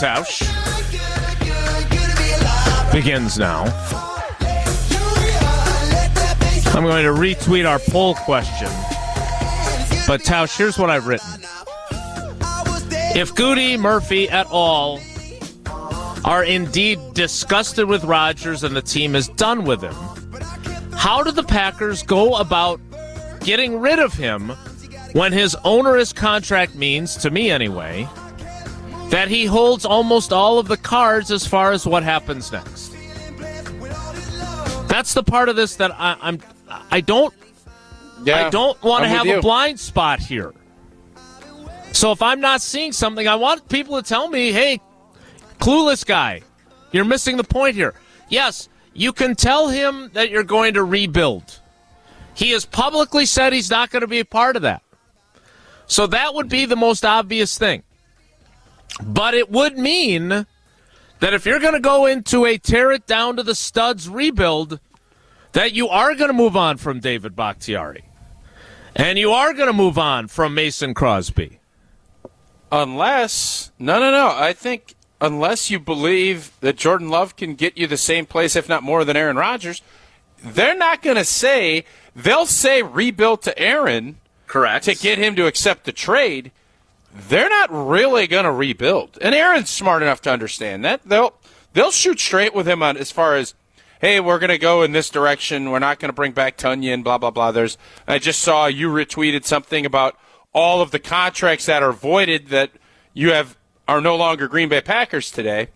Tausch begins now. I'm going to retweet our poll question. But Tausch, here's what I've written. If Gutey, Murphy et al. are indeed disgusted with Rodgers and the team is done with him, how do the Packers go about getting rid of him when his onerous contract means, to me anyway, that he holds almost all of the cards as far as what happens next? That's the part of this that I, I'm. I don't. Yeah, I don't want to have with a blind spot here. So if I'm not seeing something, I want people to tell me, "Hey, clueless guy, you're missing the point here." Yes, you can tell him that you're going to rebuild. He has publicly said he's not going to be a part of that. So that would be the most obvious thing. But it would mean that if you're going to go into a tear it down to the studs rebuild, that you are going to move on from David Bakhtiari. And you are going to move on from Mason Crosby. Unless, no, no, no. I think unless you believe that Jordan Love can get you the same place, if not more, than Aaron Rodgers, they're not going to say, they'll say rebuild to Aaron Correct. to get him to accept the trade. They're not really going to rebuild. And Aaron's smart enough to understand that. They'll, they'll shoot straight with him on as far as, hey, we're going to go in this direction. We're not going to bring back Tonyan, blah, blah, blah. There's, I just saw you retweeted something about all of the contracts that are voided that you have are no longer Green Bay Packers today.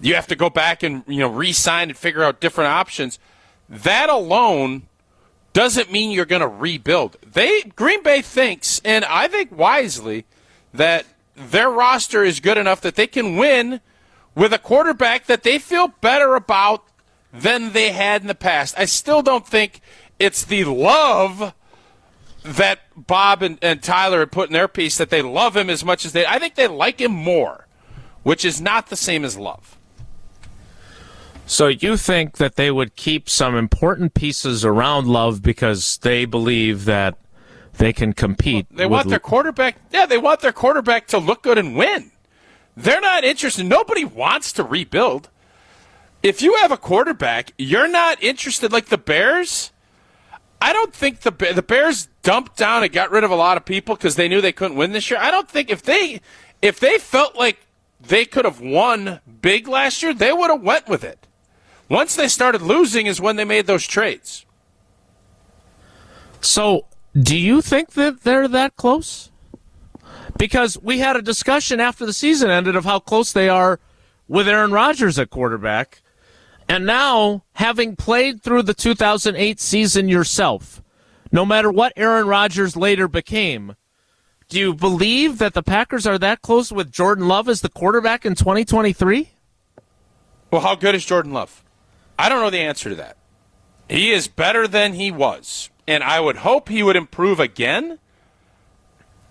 You have to go back and, you know, re-sign and figure out different options. That alone doesn't mean you're going to rebuild. They Green Bay thinks, and I think wisely, that their roster is good enough that they can win with a quarterback that they feel better about than they had in the past. I still don't think it's the love that Bob and, and Tyler had put in their piece that they love him as much as they. I think they like him more, which is not the same as love. So you think that they would keep some important pieces around Love because they believe that they can compete? They with want their quarterback. Yeah, they want their quarterback to look good and win. They're not interested. Nobody wants to rebuild. If you have a quarterback, you're not interested. Like the Bears, I don't think the the Bears dumped down and got rid of a lot of people because they knew they couldn't win this year. I don't think if they if they felt like they could have won big last year, they would have went with it. Once they started losing is when they made those trades. So, do you think that they're that close? Because we had a discussion after the season ended of how close they are with Aaron Rodgers at quarterback. And now, having played through the 2008 season yourself, no matter what Aaron Rodgers later became, do you believe that the Packers are that close with Jordan Love as the quarterback in 2023? Well, how good is Jordan Love? I don't know the answer to that. He is better than he was, and I would hope he would improve again.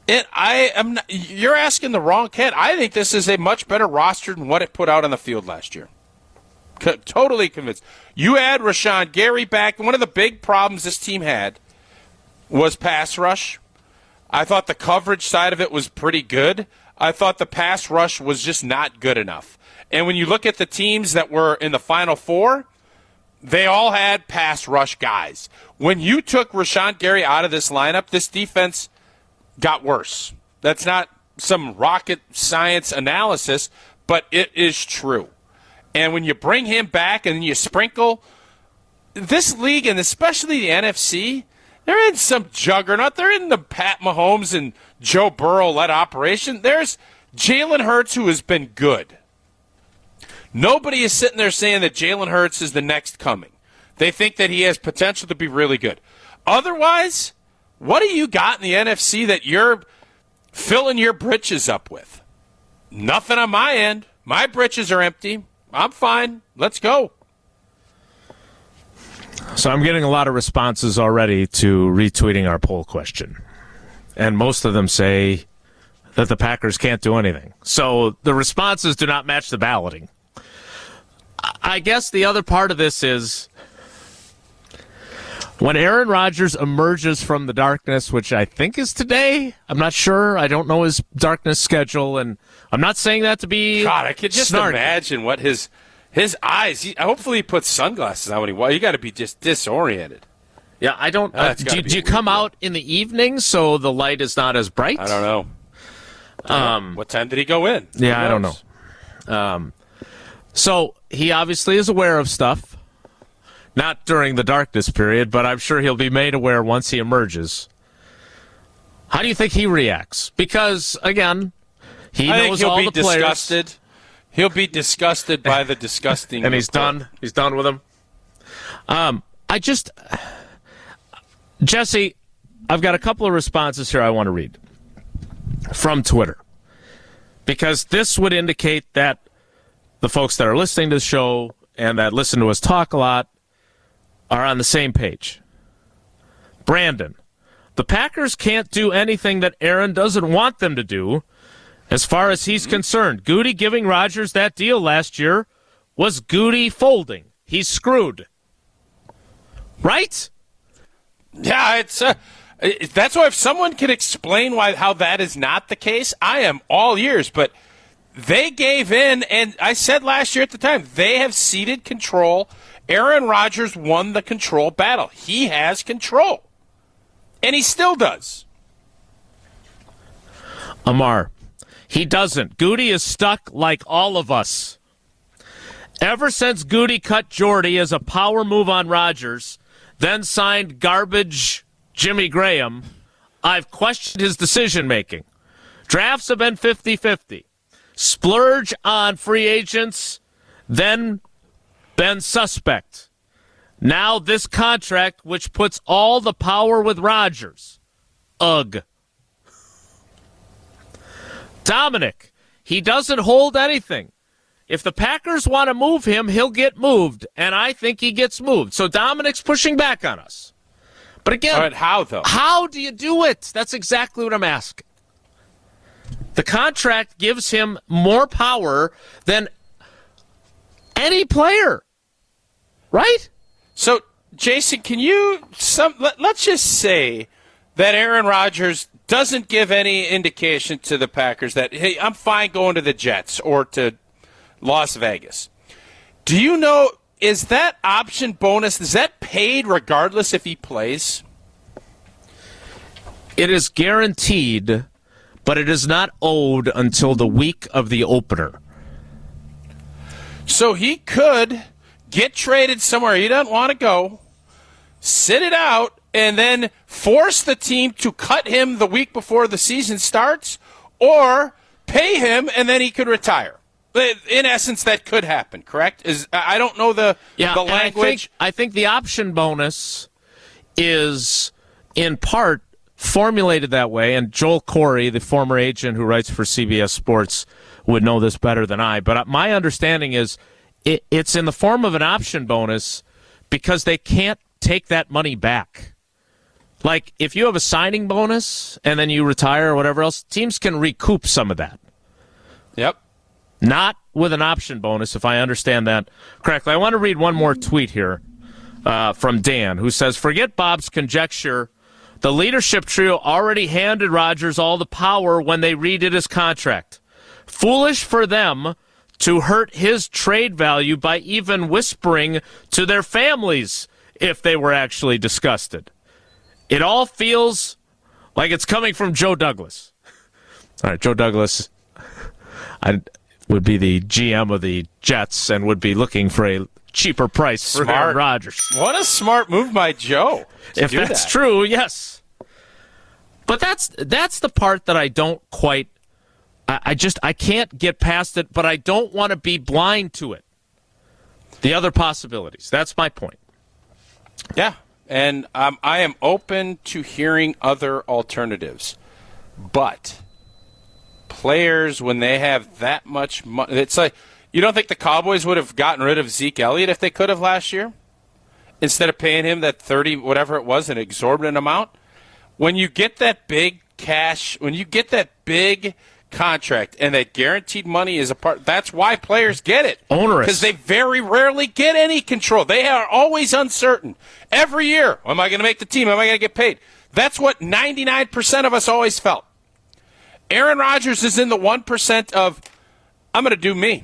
And I am not, you're asking the wrong kid. I think this is a much better roster than what it put out on the field last year. Totally convinced. You add Rashan Gary back. One of the big problems this team had was pass rush. I thought the coverage side of it was pretty good. I thought the pass rush was just not good enough. And when you look at the teams that were in the Final Four, they all had pass rush guys. When you took Rashan Gary out of this lineup, this defense got worse. That's not some rocket science analysis, but it is true. And when you bring him back and you sprinkle this league and especially the NFC, they're in some juggernaut. They're in the Pat Mahomes and Joe Burrow led operation. There's Jalen Hurts, who has been good. Nobody is sitting there saying that Jalen Hurts is the next coming. They think that he has potential to be really good. Otherwise, what do you got in the NFC that you're filling your britches up with? Nothing on my end. My britches are empty. I'm fine. Let's go. So I'm getting a lot of responses already to retweeting our poll question. And most of them say that the Packers can't do anything. So the responses do not match the balloting. I- guess the other part of this is When Aaron Rodgers emerges from the darkness, which I think is today, I'm not sure. I don't know his darkness schedule, and I'm not saying that to be. God, I could just snarky. imagine what his his eyes. He, hopefully, he puts sunglasses on when he walks. You got to be just disoriented. Yeah, I don't. Oh, Uh, do, do you come out in the evening so the light is not as bright? I don't know. Um, what time did he go in? Who Yeah, I don't knows? So he obviously is aware of stuff. Not during the darkness period, but I'm sure he'll be made aware once he emerges. How do you think he reacts? Because again, he I think knows he'll all be the players, disgusted. He'll be disgusted by the disgusting, and he's report. done. He's done with him. Um, I just, Jesse, I've got a couple of responses here I want to read from Twitter because this would indicate that the folks that are listening to the show and that listen to us talk a lot are on the same page. Brandon, the Packers can't do anything that Aaron doesn't want them to do. As far as he's concerned, Gutey giving Rodgers that deal last year was Gutey folding. He's screwed. Right? Yeah, it's uh, that's why if someone can explain why how that is not the case, I am all ears. But they gave in, and I said last year at the time they have ceded control. Aaron Rodgers won the control battle. He has control, and he still does. Amar, he doesn't. Gutey is stuck like all of us. Ever since Gutey cut Jordy as a power move on Rodgers, then signed garbage Jimmy Graham, I've questioned his decision making. Drafts have been 50 50. Splurge on free agents, then been suspect. Now this contract, which puts all the power with Rodgers. Ugh. Dominic, he doesn't hold anything. If the Packers want to move him, he'll get moved, and I think he gets moved. So Dominic's pushing back on us. But again, right, how though? how do you do it? That's exactly what I'm asking. The contract gives him more power than any player, right? So, Jason, can you some? Let, let's just say that Aaron Rodgers doesn't give any indication to the Packers that hey, I'm fine going to the Jets or to Las Vegas. Do you know? Is that option bonus? Is that paid regardless if he plays? It is guaranteed, but it is not owed until the week of the opener. So he could get traded somewhere he doesn't want to go, sit it out, and then force the team to cut him the week before the season starts, or pay him and then he could retire. In essence, that could happen. Correct? Is I don't know the Yeah, the and I language. think, I think the option bonus is in part formulated that way, and Joel Corry, the former agent who writes for CBS Sports, would know this better than I. But my understanding is it, it's in the form of an option bonus because they can't take that money back. Like if you have a signing bonus and then you retire or whatever else, teams can recoup some of that Yep. not with an option bonus, if I understand that correctly. I want to read one more tweet here uh, from Dan, who says, Forget Bob's conjecture. The leadership trio already handed Rodgers all the power when they redid his contract. Foolish for them to hurt his trade value by even whispering to their families if they were actually disgusted. It all feels like it's coming from Joe Douglas. All right, Joe Douglas I would be the GM of the Jets and would be looking for a cheaper price for Smart. Aaron Rodgers. What a smart move by Joe. If that's that. true, yes. But that's that's the part that I don't quite. I, I just I can't get past it, but I don't want to be blind to it. The other possibilities. That's my point. Yeah, and um, I am open to hearing other alternatives, but players when they have that much money, it's like you don't think the Cowboys would have gotten rid of Zeke Elliott if they could have last year, instead of paying him that thirty whatever it was an exorbitant amount. When you get that big cash, when you get that big contract, and that guaranteed money is a part. That's why players get it. Onerous. Because they very rarely get any control. They are always uncertain. Every year, am I going to make the team? Am I going to get paid? That's what 99% of us always felt. Aaron Rodgers is in the 1% of, I'm going to do me.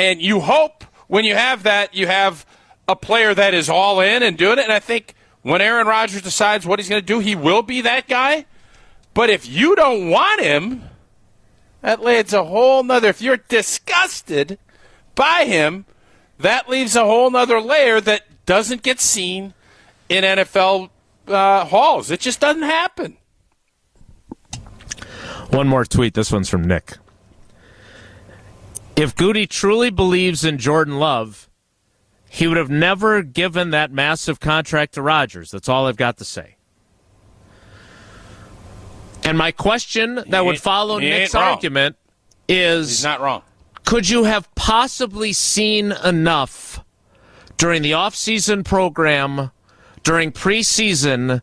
And you hope when you have that, you have a player that is all in and doing it. And I think when Aaron Rodgers decides what he's going to do, he will be that guy. But if you don't want him, that leads a whole nother. If you're disgusted by him, that leaves a whole nother layer that doesn't get seen in NFL uh, halls. It just doesn't happen. One more tweet. This one's from Nick. If Gutey truly believes in Jordan Love, he would have never given that massive contract to Rodgers. That's all I've got to say. And my question that would follow Nick's argument is He's not wrong. could you have possibly seen enough during the offseason program, during preseason,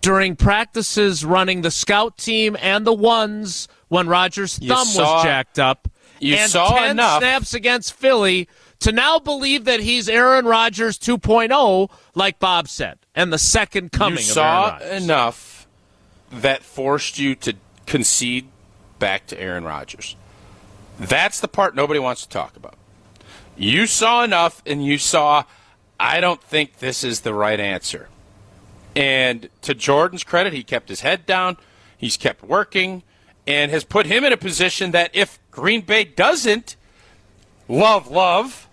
during practices running the scout team and the ones when Rodgers' thumb saw- was jacked up, you and saw 10 enough. snaps against Philly to now believe that he's Aaron Rodgers 2.0, like Bob said, and the second coming you saw enough that forced you to concede back to Aaron Rodgers. That's the part nobody wants to talk about. You saw enough, and you saw, I don't think this is the right answer. And to Jordan's credit, he kept his head down, he's kept working, and has put him in a position that if Green Bay doesn't love love,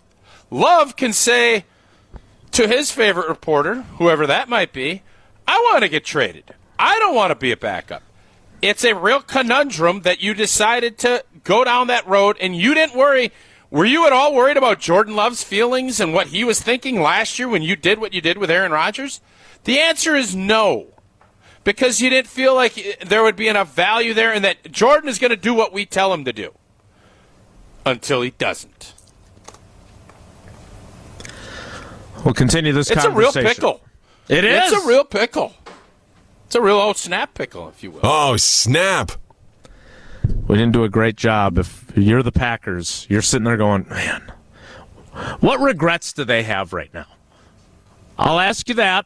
love can say to his favorite reporter, whoever that might be, I want to get traded. I don't want to be a backup. It's a real conundrum that you decided to go down that road and you didn't worry. Were you at all worried about Jordan Love's feelings and what he was thinking last year when you did what you did with Aaron Rodgers? The answer is no. Because you didn't feel like there would be enough value there and that Jordan is going to do what we tell him to do. Until he doesn't. We'll continue this It's a real pickle. It is. It's a real pickle. It's a real old snap pickle, if you will. Oh, snap. We didn't do a great job. If you're the Packers, you're sitting there going, man, what regrets do they have right now? I'll ask you that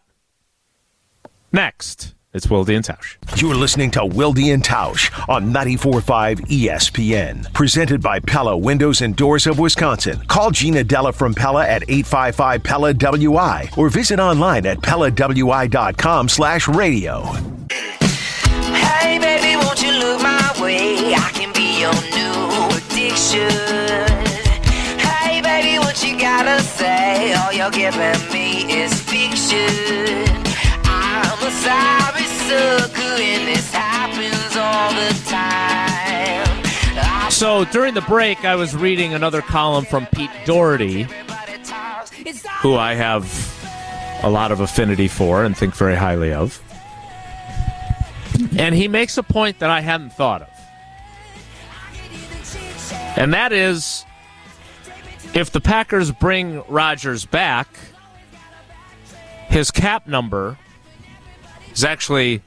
next. It's Wilde and Tausch. You're listening to Wilde and Tausch on 94.5 ESPN. Presented by Pella Windows and Doors of Wisconsin. Call Gina Della from Pella at 855 Pella WI or visit online at PellaWI.com slash radio. Hey, baby, won't you look my way? I can be your new addiction. Hey, baby, what you gotta say? All you're giving me is fiction. I'm a sorry So during the break, I was reading another column from Pete Dougherty, who I have a lot of affinity for and think very highly of. And he makes a point that I hadn't thought of. And that is if the Packers bring Rodgers back, his cap number is actually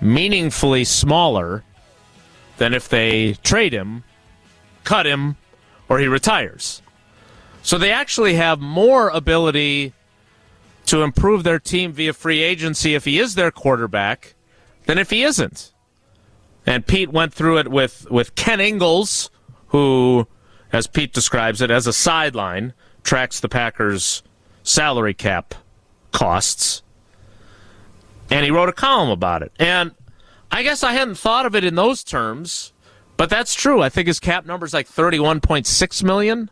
meaningfully smaller than if they trade him, cut him, or he retires. So they actually have more ability to improve their team via free agency if he is their quarterback than if he isn't. And Pete went through it with, with Ken Ingalls, who, as Pete describes it, as a sideline, tracks the Packers' salary cap costs. And he wrote a column about it. And I guess I hadn't thought of it in those terms, but that's true. I think his cap number is like 31.6 million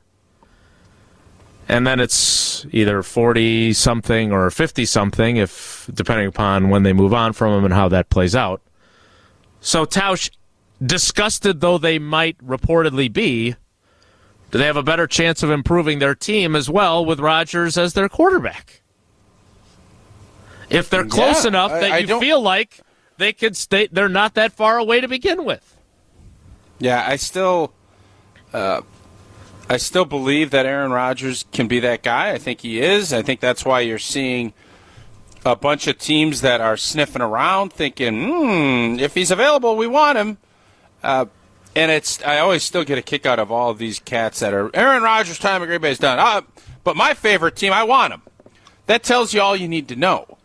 and then it's either 40 something or 50 something if depending upon when they move on from him and how that plays out so tausch disgusted though they might reportedly be do they have a better chance of improving their team as well with Rodgers as their quarterback if they're close Yeah, enough I- that I you don't- feel like they could stay they're not that far away to begin with Yeah, I still, uh, I still believe that Aaron Rodgers can be that guy. I think he is. I think that's why you're seeing a bunch of teams that are sniffing around, thinking, "Hmm, if he's available, we want him." Uh, And it's I always still get a kick out of all of these cats that are Aaron Rodgers' time at Green Bay is done. Uh, but my favorite team, I want him. That tells you all you need to know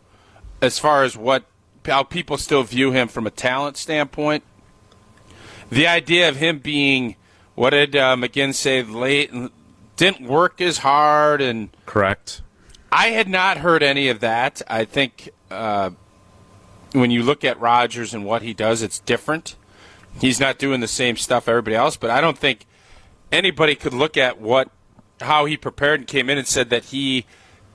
as far as what how people still view him from a talent standpoint. The idea of him being what did uh, McGinn say late didn't work as hard and Correct. I had not heard any of that. I think uh, when you look at Rodgers and what he does, it's different. He's not doing the same stuff everybody else, but I don't think anybody could look at what how he prepared and came in and said that he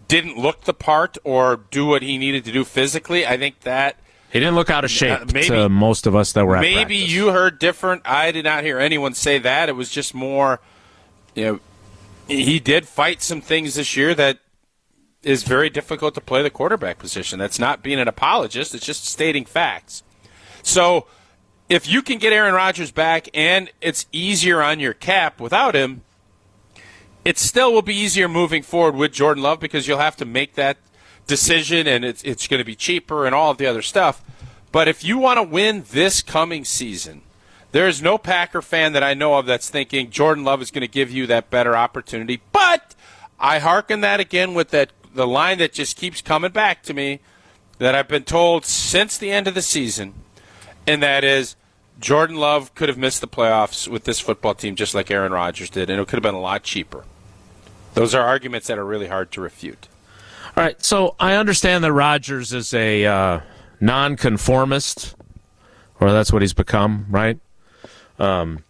didn't look the part or do what he needed to do physically. I think that He didn't look out of shape Uh, maybe- to most of us that were at maybe practice. you heard different. I did not hear anyone say that. It was just more, you know, he did fight some things this year that is very difficult to play the quarterback position. That's not being an apologist. It's just stating facts. So if you can get Aaron Rodgers back and it's easier on your cap without him, it still will be easier moving forward with Jordan Love because you'll have to make that decision and it's, it's going to be cheaper and all of the other stuff. But if you want to win this coming season, there is no Packer fan that I know of that's thinking Jordan Love is going to give you that better opportunity. But I hearken that again with that the line that just keeps coming back to me that I've been told since the end of the season, and that is Jordan Love could have missed the playoffs with this football team just like Aaron Rodgers did, and it could have been a lot cheaper. Those are arguments that are really hard to refute. All right, so I understand that Rodgers is a uh, nonconformist, or that's what he's become, right? Um,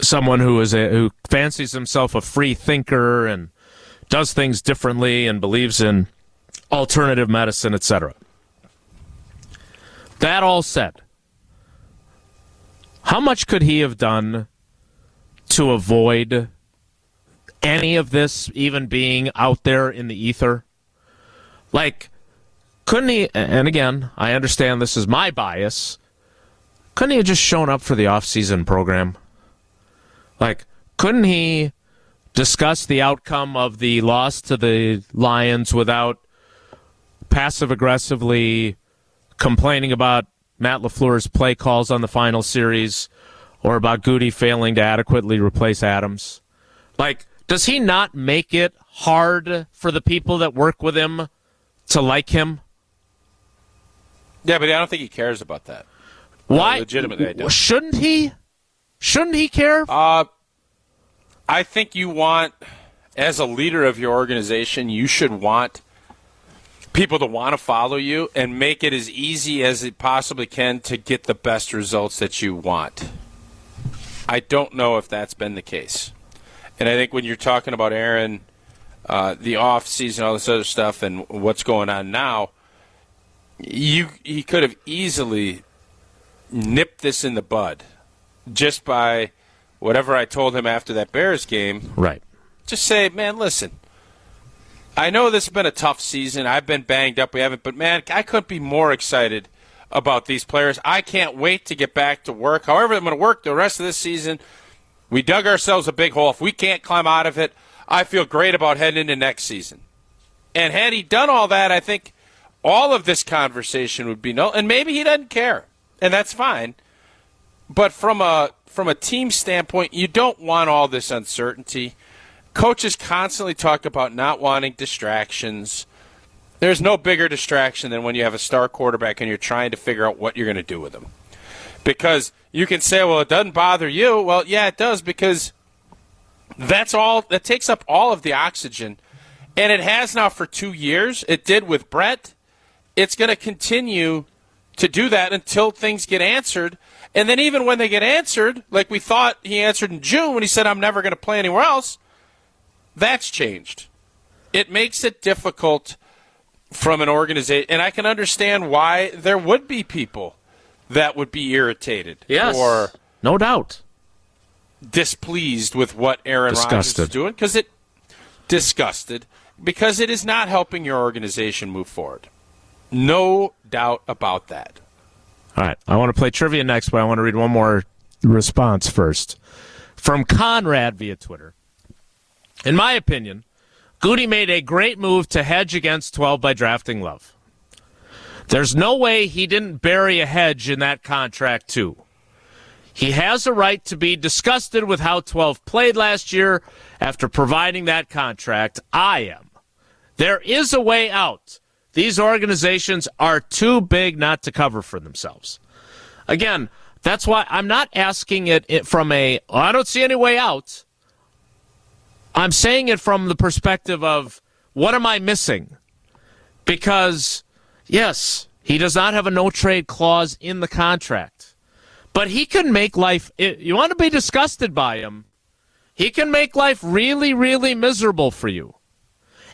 someone who is a who fancies himself a free thinker and does things differently and believes in alternative medicine, etc. That all said, how much could he have done to avoid any of this even being out there in the ether? Like, couldn't he? And again, I understand this is my bias. Couldn't he have just shown up for the off-season program? Like, couldn't he discuss the outcome of the loss to the Lions without passive aggressively complaining about Matt LaFleur's play calls on the final series or about Gutey failing to adequately replace Adams? Like, does he not make it hard for the people that work with him to like him? Yeah, but I don't think he cares about that. Why? legitimately, I don't. Shouldn't he? Shouldn't he care? Uh, I think you want, as a leader of your organization, you should want people to want to follow you and make it as easy as it possibly can to get the best results that you want. I don't know if that's been the case. And I think when you're talking about Aaron, uh, the off season, all this other stuff, and what's going on now, you he could have easily nipped this in the bud just by whatever I told him after that Bears game. right. Just say, man, listen. I know this has been a tough season. I've been banged up. We haven't, but man, I couldn't be more excited about these players. I can't wait to get back to work. However, I'm going to work the rest of this season. We dug ourselves a big hole. If we can't climb out of it, I feel great about heading into next season. And had he done all that, I think all of this conversation would be no. And maybe he doesn't care, and that's fine. But from a from a team standpoint, you don't want all this uncertainty. Coaches constantly talk about not wanting distractions. There's no bigger distraction than when you have a star quarterback and you're trying to figure out what you're going to do with him. Because you can say, well, it doesn't bother you. Well, yeah, it does because that's all that takes up all of the oxygen. And it has now for two years. It did with Brett. It's going to continue to do that until things get answered. And then even when they get answered, like we thought he answered in June when he said, I'm never going to play anywhere else, that's changed. It makes it difficult from an organization. And I can understand why there would be people that would be irritated Yes. or no doubt. displeased with what Aaron Rodgers is doing because it disgusted because it is not helping your organization move forward. No doubt about that. All right. I want to play trivia next, but I want to read one more response first. From Conrad via Twitter. In my opinion, Gutey made a great move to hedge against 12 by drafting Love. There's no way he didn't bury a hedge in that contract, too. He has a right to be disgusted with how 12 played last year after providing that contract. I am. There is a way out. These organizations are too big not to cover for themselves. Again, that's why I'm not asking it from a, I don't see any way out. I'm saying it from the perspective of what am I missing? Because, yes, he does not have a no trade clause in the contract, but he can make life, you want to be disgusted by him, he can make life really, really miserable for you.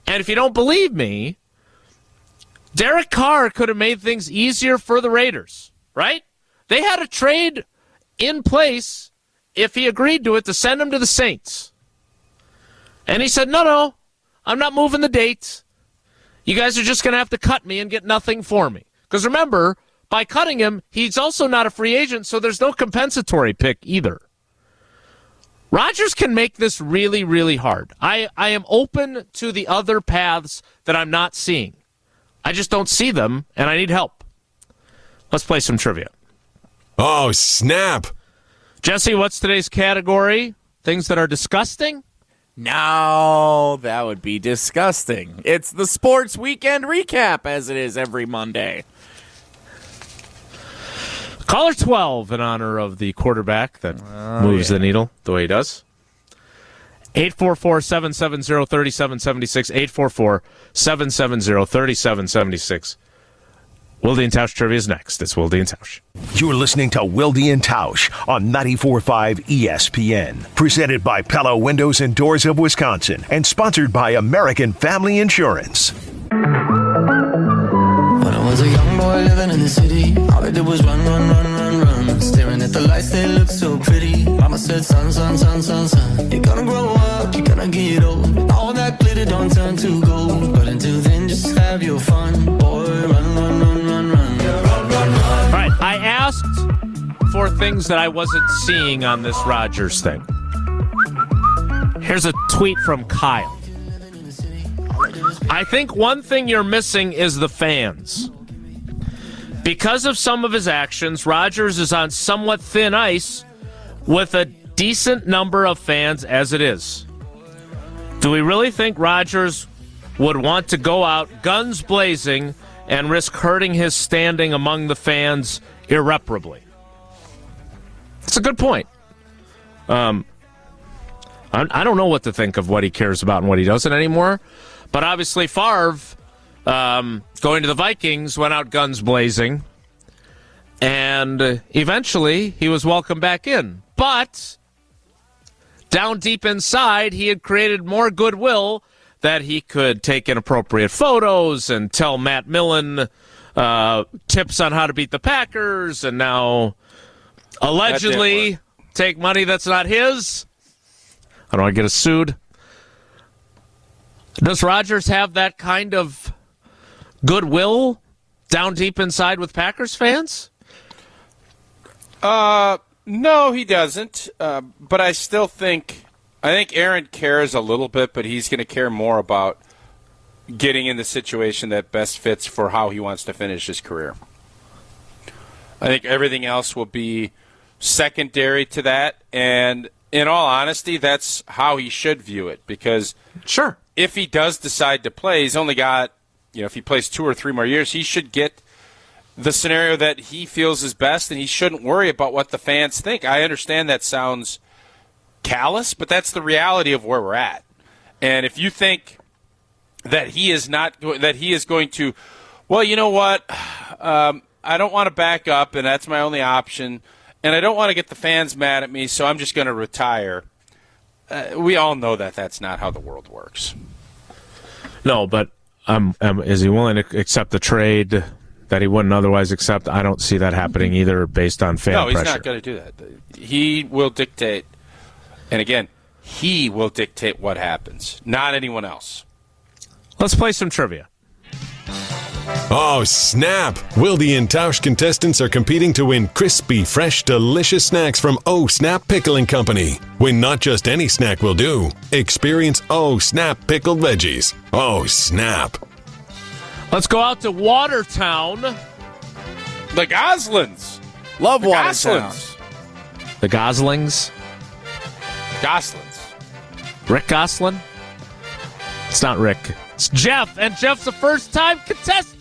And if you don't believe me, Derek Carr could have made things easier for the Raiders, right? They had a trade in place if he agreed to it to send him to the Saints. And he said, no, no, I'm not moving the date. You guys are just going to have to cut me and get nothing for me. Because remember, by cutting him, he's also not a free agent, so there's no compensatory pick either. Rodgers can make this really, really hard. I, I am open to the other paths that I'm not seeing. I just don't see them, and I need help. Let's play some trivia. Oh, snap. Jesse, what's today's category? Things that are disgusting? No, that would be disgusting. It's the sports weekend recap, as it is every Monday. Caller 12 in honor of the quarterback that oh, moves yeah. the needle the way he does. 844 770 3776. 844 770 3776. Wilde and Tausch Trivia is next. It's Wilde and Tausch. You're listening to Wilde and Tausch on 94.5 ESPN. Presented by Pella Windows and Doors of Wisconsin and sponsored by American Family Insurance. When I was a young boy living in the city, all I did was run, run, run, run, run. Staring at the lights, they looked so pretty. Mama said, son, son, son, son, son. You're gonna grow up, you're gonna get old. All that glitter don't turn to gold. But until then, just have your fun. Boy, run, run, run. I asked for things that I wasn't seeing on this Rodgers thing. Here's a tweet from Kyle. I think one thing you're missing is the fans. Because of some of his actions, Rodgers is on somewhat thin ice with a decent number of fans as it is. Do we really think Rodgers would want to go out guns blazing and risk hurting his standing among the fans irreparably. It's a good point. Um, I, I, don't know what to think of what he cares about and what he doesn't anymore. But obviously, Favre um, going to the Vikings went out guns blazing, and eventually he was welcomed back in. But down deep inside, he had created more goodwill that he could take inappropriate photos and tell Matt Millen uh, tips on how to beat the Packers, and now allegedly take money that's not his. I don't want to get us sued. Does Rodgers have that kind of goodwill down deep inside with Packers fans? Uh, no, he doesn't. Uh, but I still think I think Aaron cares a little bit, but he's going to care more about getting in the situation that best fits for how he wants to finish his career. I think everything else will be secondary to that, and in all honesty, that's how he should view it. Because sure, if he does decide to play, he's only got you know if he plays two or three more years, he should get the scenario that he feels is best, and he shouldn't worry about what the fans think. I understand that sounds callous, but that's the reality of where we're at. And if you think that he is not that he is going to, well, you know what, um, I don't want to back up, and that's my only option, and I don't want to get the fans mad at me, so I'm just going to retire. Uh, we all know that that's not how the world works. No, but um, um, is he willing to accept the trade that he wouldn't otherwise accept? I don't see that happening either, based on fan no, he's pressure. not going to do that. He will dictate and again, he will dictate what happens, not anyone else. Let's play some trivia. Oh, snap! Wilde and Tausch contestants are competing to win crispy, fresh, delicious snacks from Oh Snap Pickling Company. Win not just any snack will do. Experience Oh Snap Pickled Veggies. Oh, snap! Let's go out to Watertown. The Goslins. Love the Watertown. Goslins. The Goslings? Goslings. Rick Goslin? It's not Rick. It's Jeff, and Jeff's a first time contestant.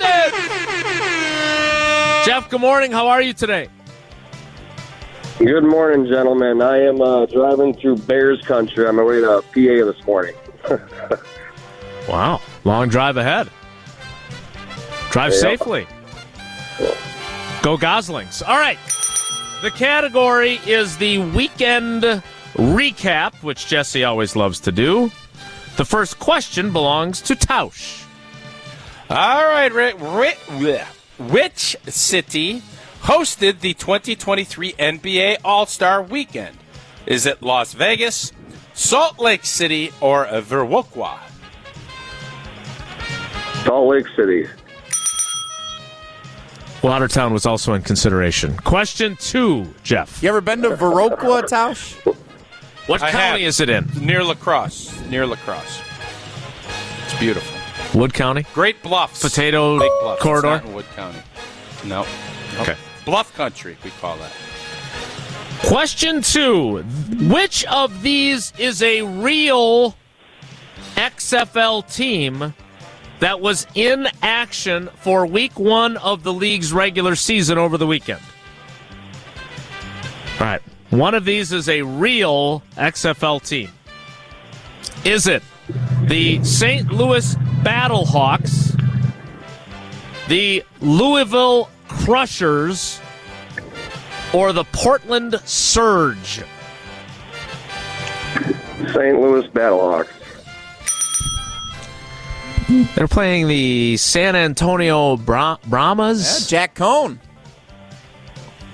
Jeff, good morning. How are you today? Good morning, gentlemen. I am uh, driving through Bears country on my way to PA this morning. Wow. Long drive ahead. Drive Yeah. safely. Go Goslings. All right. The category is the weekend recap, which Jesse always loves to do. The first question belongs to Tausch. All right, Rick. Rick bleh. Which city hosted the 2023 NBA All Star Weekend? Is it Las Vegas, Salt Lake City, or Viroqua? Salt Lake City. Watertown was also in consideration. Question two, Jeff. You ever been to Viroqua, Tausch? What I county have. is it in? Near Lacrosse. Near Lacrosse. It's beautiful. Wood County? Great Bluffs. Potato Bluffs. corridor? It's not in Wood County. No. Nope. Okay. Bluff Country, we call that. Question two Which of these is a real XFL team that was in action for week one of the league's regular season over the weekend? All right. One of these is a real XFL team. Is it the St. Louis Battlehawks, the Louisville Crushers, or the Portland Surge? St. Louis Battlehawks. They're playing the San Antonio Bra- Yeah, Brahmas. Jack Coan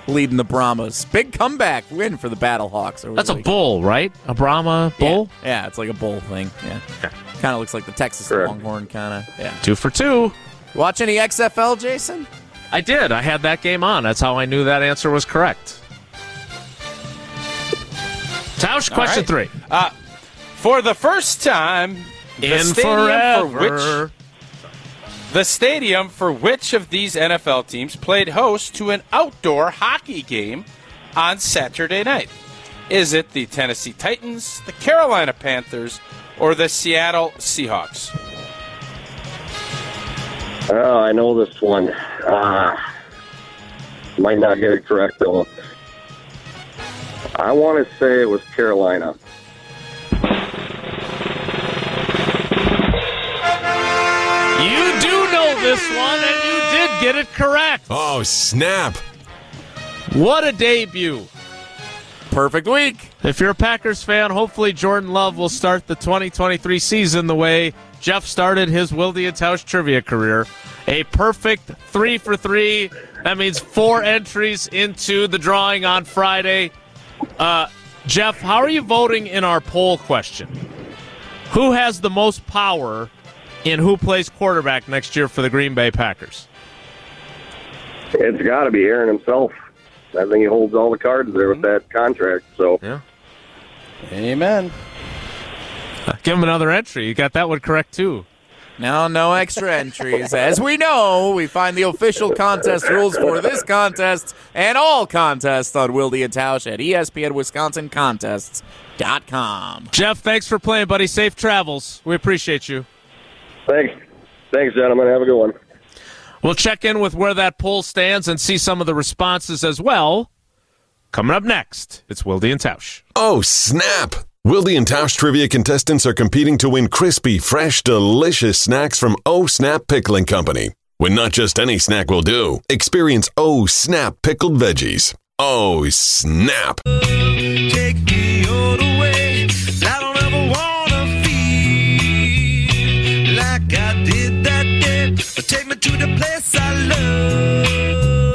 leading the Brahmas. Big comeback win for the Battlehawks. over That's the a bull, right? A Brahma bull? Yeah, it's like a bull thing. Yeah. Kind of looks like the Texas Correct. Longhorn, kind of. Yeah. Two for two. Watch any XFL, Jason? I did. I had that game on. That's how I knew that answer was correct. Tausch, question right. three. Uh, for the first time, the In stadium forever. for which the stadium for which of these NFL teams played host to an outdoor hockey game on Saturday night? Is it the Tennessee Titans, the Carolina Panthers, or the Seattle Seahawks? Oh, I know this one. Uh, might not get it correct, though. I want to say it was Carolina. This one, and you did get it correct. Oh, snap. What a debut. Perfect week. If you're a Packers fan, hopefully Jordan Love will start the 2023 season the way Jeff started his Wilde and Tausch trivia career. A perfect three for three. That means four entries into the drawing on Friday. Uh, Jeff, how are you voting in our poll question? Who has the most power in who plays quarterback next year for the Green Bay Packers? It's got to be Aaron himself. I think he holds all the cards there with mm-hmm. that contract. So Yeah. Amen. Uh, give him another entry. You got that one correct, too. Now, no extra entries. As we know, we find the official contest rules for this contest and all contests on Wilde and Tausch at ESPNWisconsinContests.com. Jeff, thanks for playing, buddy. Safe travels. We appreciate you. Thanks, thanks, gentlemen. Have a good one. We'll check in with where that poll stands and see some of the responses as well. Coming up next, it's Wilde and Tausch. Oh, snap. Wilde and Tausch trivia contestants are competing to win crispy, fresh, delicious snacks from Oh Snap Pickling Company. When not just any snack will do, experience Oh Snap Pickled Veggies. Oh, snap. Take me all the way. Take me to the place I love.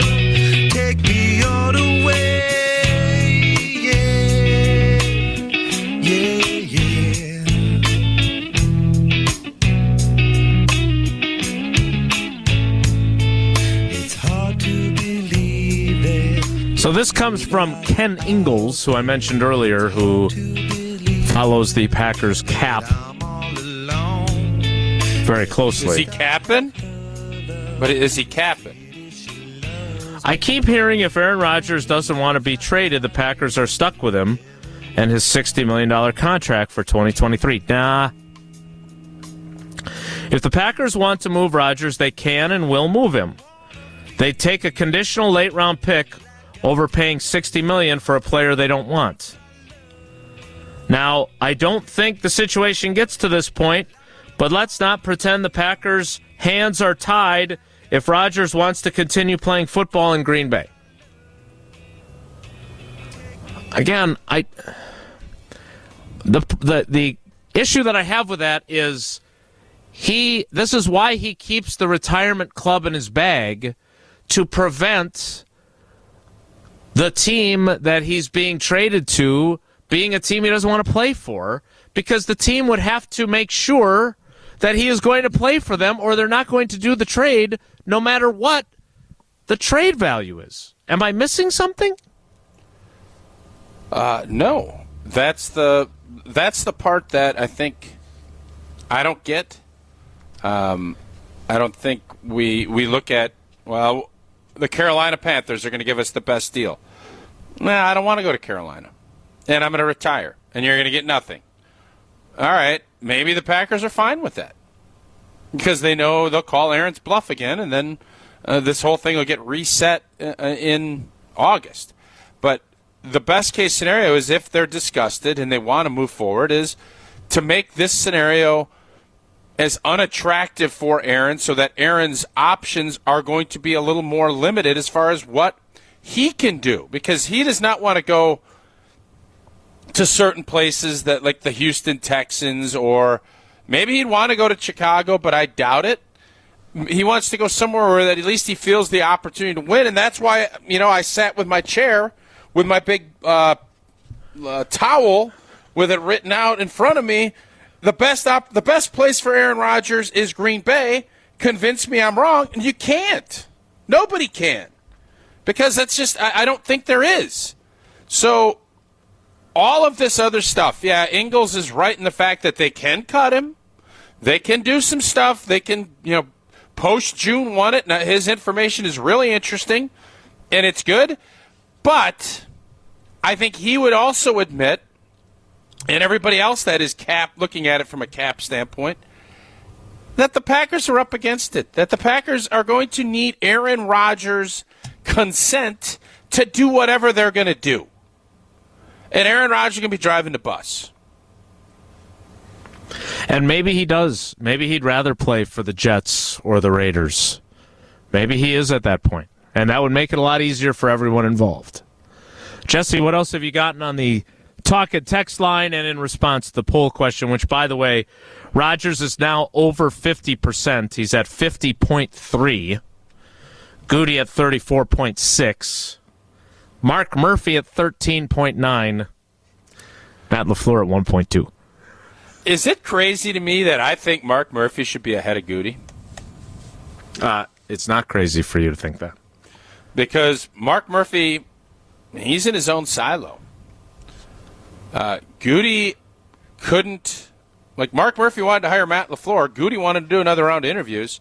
Take me all the way. Yeah, yeah, yeah. It's hard to believe it. So this comes from Ken Ingalls, who I mentioned earlier, who follows the Packers cap I'm all alone. very Is he closely. capping? But is he capping? I keep hearing if Aaron Rodgers doesn't want to be traded, the Packers are stuck with him and his $60 million contract for 2023. Nah. If the Packers want to move Rodgers, they can and will move him. They take a conditional late round pick over paying 60 million for a player they don't want. Now, I don't think the situation gets to this point, but let's not pretend the Packers' hands are tied if Rodgers wants to continue playing football in Green Bay. Again, I the the the issue that I have with that is he this is why he keeps the retirement club in his bag to prevent the team that he's being traded to being a team he doesn't want to play for because the team would have to make sure that he is going to play for them or they're not going to do the trade no matter what the trade value is. Am I missing something? Uh, no, that's the that's the part that I think I don't get. Um, I don't think we we look at well, the Carolina Panthers are going to give us the best deal. Nah, I don't want to go to Carolina, and I'm going to retire, and you're going to get nothing. All right, maybe the Packers are fine with that because they know they'll call Aaron's bluff again, and then uh, this whole thing will get reset uh, in August. But the best case scenario is if they're disgusted and they want to move forward, is to make this scenario as unattractive for Aaron so that Aaron's options are going to be a little more limited as far as what he can do because he does not want to go to certain places that like the Houston Texans or maybe he'd want to go to Chicago, but I doubt it. He wants to go somewhere where that at least he feels the opportunity to win, and that's why you know I sat with my chair with my big uh, uh, towel with it written out in front of me. The best op- the best place for Aaron Rodgers is Green Bay. Convince me I'm wrong, and you can't. Nobody can because that's just I, I don't think there is. So all of this other stuff, yeah, Ingalls is right in the fact that they can cut him. They can do some stuff. They can, you know, post June one it. Now, his information is really interesting and it's good. But I think he would also admit, and everybody else that is cap looking at it from a cap standpoint, that the Packers are up against it. That the Packers are going to need Aaron Rodgers' consent to do whatever they're going to do. And Aaron Rodgers to be driving the bus. And maybe he does. Maybe he'd rather play for the Jets or the Raiders. Maybe he is at that point. And that would make it a lot easier for everyone involved. Jesse, what else have you gotten on the talk and text line and in response to the poll question, which, by the way, Rodgers is now over 50%. He's at 50.3. Gutey at 34.6. Mark Murphy at 13.9. Matt LaFleur at 1.2. Is it crazy to me that I think Mark Murphy should be ahead of Gutey? Uh, it's not crazy for you to think that. Because Mark Murphy, he's in his own silo. Uh, Gutey couldn't, like Mark Murphy wanted to hire Matt LaFleur. Gutey wanted to do another round of interviews.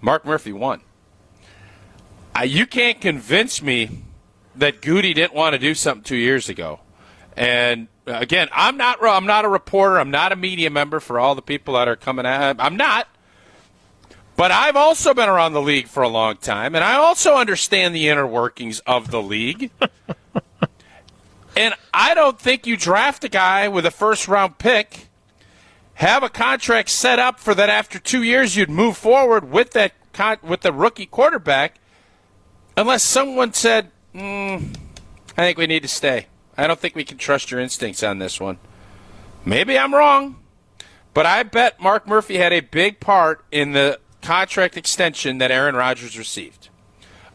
Mark Murphy won. Uh, you can't convince me that Gutey didn't want to do something two years ago. And uh, again, I'm not I'm not a reporter. I'm not a media member for all the people that are coming at. I'm not. But I've also been around the league for a long time, and I also understand the inner workings of the league. and I don't think you draft a guy with a first round pick, have a contract set up for that after two years you'd move forward with that con- with the rookie quarterback, unless someone said, mm, "I think we need to stay." I don't think we can trust your instincts on this one. Maybe I'm wrong, but I bet Mark Murphy had a big part in the contract extension that Aaron Rodgers received.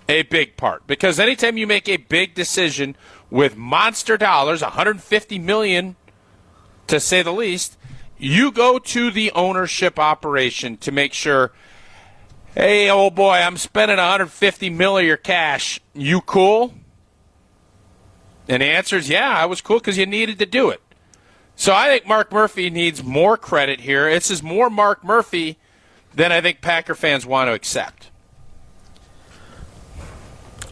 A big part. Because anytime you make a big decision with monster dollars, 150 million to say the least, you go to the ownership operation to make sure hey old boy, I'm spending 150 mil of your cash. You cool? And the answer is yeah, I was cool because you needed to do it. So I think Mark Murphy needs more credit here. This is more Mark Murphy than I think Packer fans want to accept.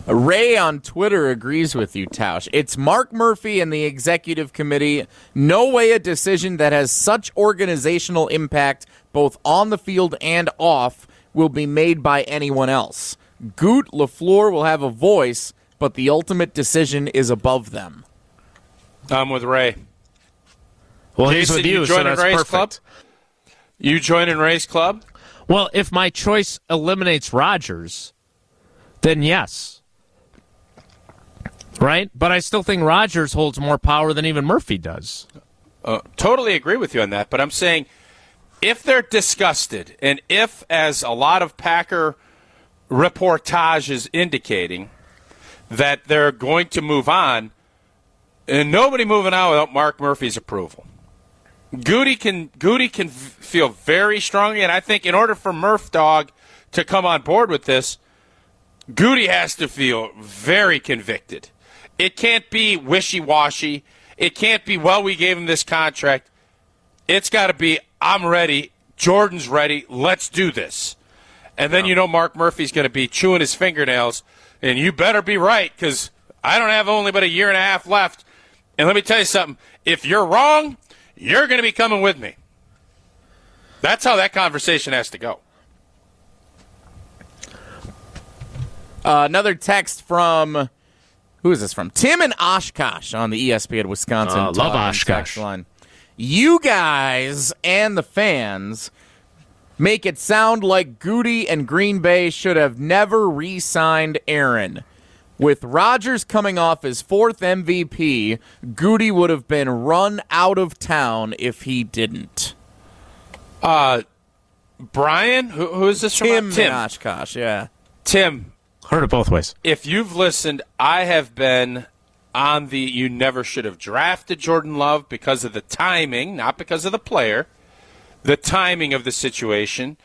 Ray on Twitter agrees with you, Tausch. It's Mark Murphy and the executive committee. No way a decision that has such organizational impact, both on the field and off, will be made by anyone else. Goot LaFleur will have a voice, but the ultimate decision is above them. I'm with Ray. Well, he's Jason, with you, you so joining that's Ray's perfect. club? You joining Ray's club? Well, if my choice eliminates Rodgers, then yes. Right? But I still think Rodgers holds more power than even Murphy does. Uh, totally agree with you on that, but I'm saying if they're disgusted, and if, as a lot of Packer reportage is indicating, that they're going to move on, and nobody moving on without Mark Murphy's approval. Gutey can Gutey can feel very strongly, and I think in order for Murph Dog to come on board with this, Gutey has to feel very convicted. It can't be wishy washy. It can't be, well, we gave him this contract. It's got to be, I'm ready. Jordan's ready. Let's do this. And then you know Mark Murphy's going to be chewing his fingernails, and you better be right because I don't have only but a year and a half left. And let me tell you something if you're wrong, you're going to be coming with me. That's how that conversation has to go. Uh, another text from who is this from? Tim and Oshkosh on the ESPN Wisconsin. Uh, love Oshkosh. text Line. You guys and the fans make it sound like Gutey and Green Bay should have never re-signed Aaron. With Rodgers coming off his fourth MVP, Gutey would have been run out of town if he didn't. Uh, Brian, who, who is this from? Tim, Tim. and Oshkosh, yeah. Tim, Heard it both ways. if you've listened, I have been on the you never should have drafted Jordan Love because of the timing, not because of the player, the timing of the situation.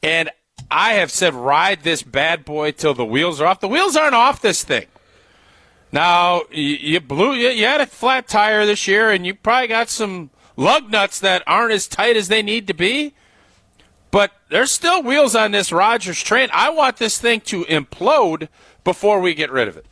And I have said ride this bad boy till the wheels are off. The wheels aren't off this thing. Now, you, blew you had a flat tire this year and you probably got some lug nuts that aren't as tight as they need to be. But there's still wheels on this Rodgers train. I want this thing to implode before we get rid of it.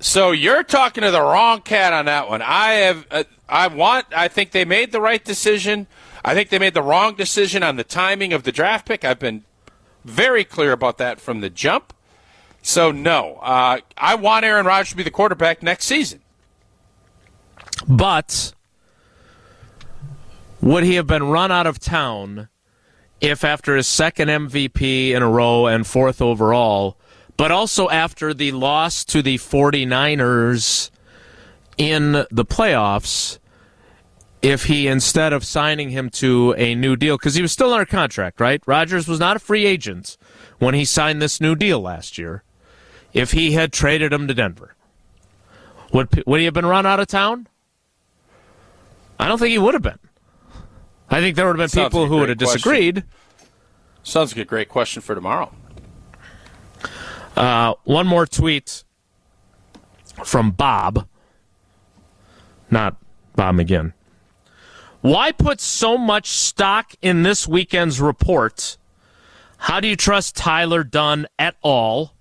So you're talking to the wrong cat on that one. I have, uh, I want, I think they made the right decision. I think they made the wrong decision on the timing of the draft pick. I've been very clear about that from the jump. So no, uh, I want Aaron Rodgers to be the quarterback next season. But would he have been run out of town if after his second MVP in a row and fourth overall, but also after the loss to the 49ers in the playoffs, if he, instead of signing him to a new deal, because he was still under contract, right? Rodgers was not a free agent when he signed this new deal last year. If he had traded him to Denver, would, would he have been run out of town? I don't think he would have been. I think there would have been Sounds people who would have disagreed. Sounds like a great question for tomorrow. Uh, one more tweet from Bob, not Bob McGinn. Why put so much stock in this weekend's report? How do you trust Tyler Dunne at all,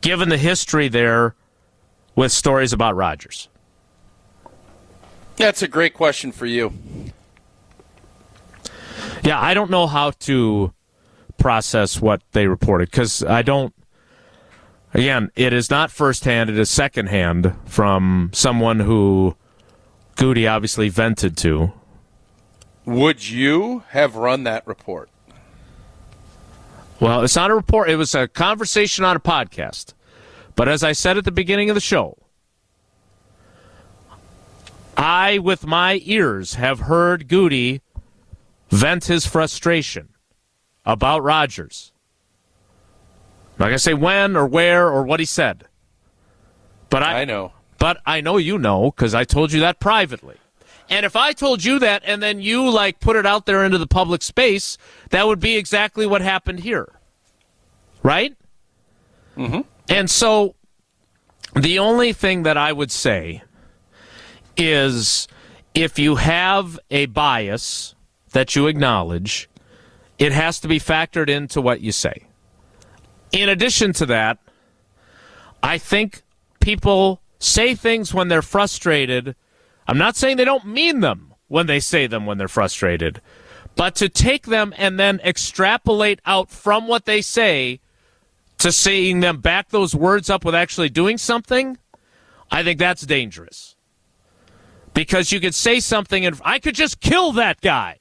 given the history there with stories about Rodgers? That's a great question for you. Yeah, I don't know how to process what they reported because I don't. Again, it is not firsthand; it is secondhand from someone who Gutey obviously vented to. Would you have run that report? Well, it's not a report; it was a conversation on a podcast. But as I said at the beginning of the show, I, with my ears, have heard Gutey vent his frustration about Rodgers. I'm not going to say when or where or what he said. But I, I know. But I know you know because I told you that privately. And if I told you that and then you like put it out there into the public space, that would be exactly what happened here. Right? Mm-hmm. And so the only thing that I would say is if you have a bias that you acknowledge, it has to be factored into what you say. In addition to that, I think people say things when they're frustrated. I'm not saying they don't mean them when they say them when they're frustrated, but to take them and then extrapolate out from what they say to seeing them back those words up with actually doing something, I think that's dangerous. Because you could say something and I could just kill that guy.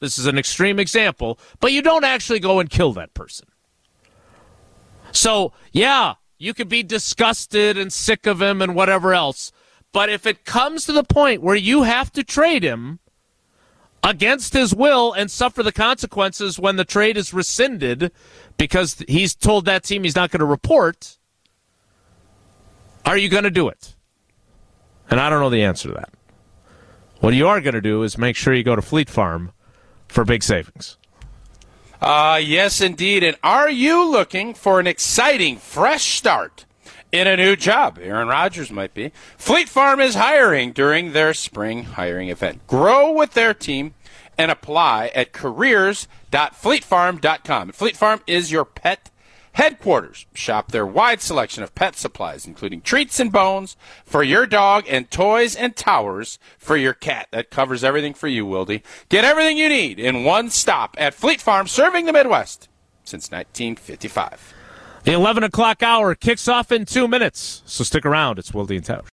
This is an extreme example, but you don't actually go and kill that person. So, yeah, you could be disgusted and sick of him and whatever else. But if it comes to the point where you have to trade him against his will and suffer the consequences when the trade is rescinded because he's told that team he's not going to report, are you going to do it? And I don't know the answer to that. What you are going to do is make sure you go to Fleet Farm for big savings. Uh, yes, indeed. And are you looking for an exciting, fresh start in a new job? Aaron Rodgers might be. Fleet Farm is hiring during their spring hiring event. Grow with their team and apply at careers.fleetfarm.com. Fleet Farm is your pet headquarters. Shop their wide selection of pet supplies, including treats and bones for your dog and toys and towers for your cat. That covers everything for you, Wildy. Get everything you need in one stop at Fleet Farm, serving the Midwest since 1955. The 11 o'clock hour kicks off in two minutes, so stick around. It's Wildy and Tausch.